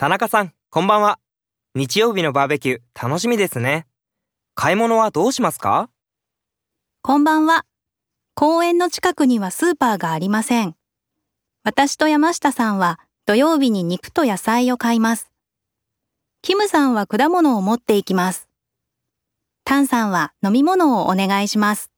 田中さん、こんばんは。日曜日のバーベキュー、楽しみですね。買い物はどうしますか？こんばんは。公園の近くにはスーパーがありません。私と山下さんは土曜日に肉と野菜を買います。キムさんは果物を持っていきます。タンさんは飲み物をお願いします。